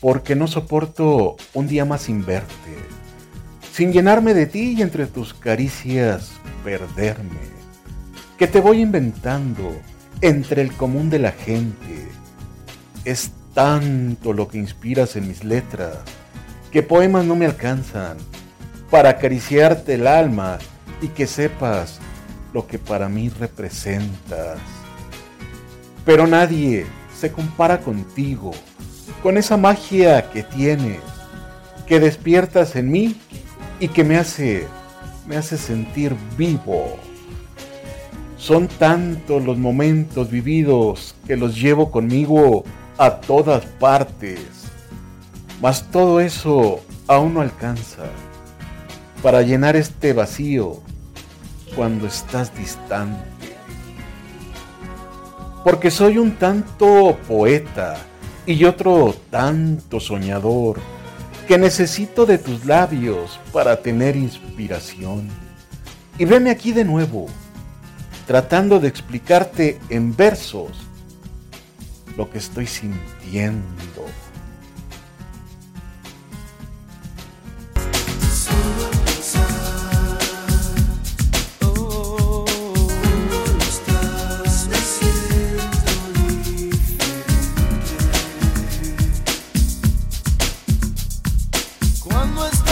porque no soporto un día más sin verte, sin llenarme de ti y entre tus caricias perderme, que te voy inventando entre el común de la gente. Es tanto lo que inspiras en mis letras, que poemas no me alcanzan para acariciarte el alma y que sepas lo que para mí representas. Pero nadie se compara contigo, con esa magia que tienes, que despiertas en mí y que me hace, me hace sentir vivo. Son tantos los momentos vividos que los llevo conmigo a todas partes. Mas todo eso aún no alcanza para llenar este vacío cuando estás distante. Porque soy un tanto poeta y otro tanto soñador que necesito de tus labios para tener inspiración. Y veme aquí de nuevo, tratando de explicarte en versos lo que estoy sintiendo. One was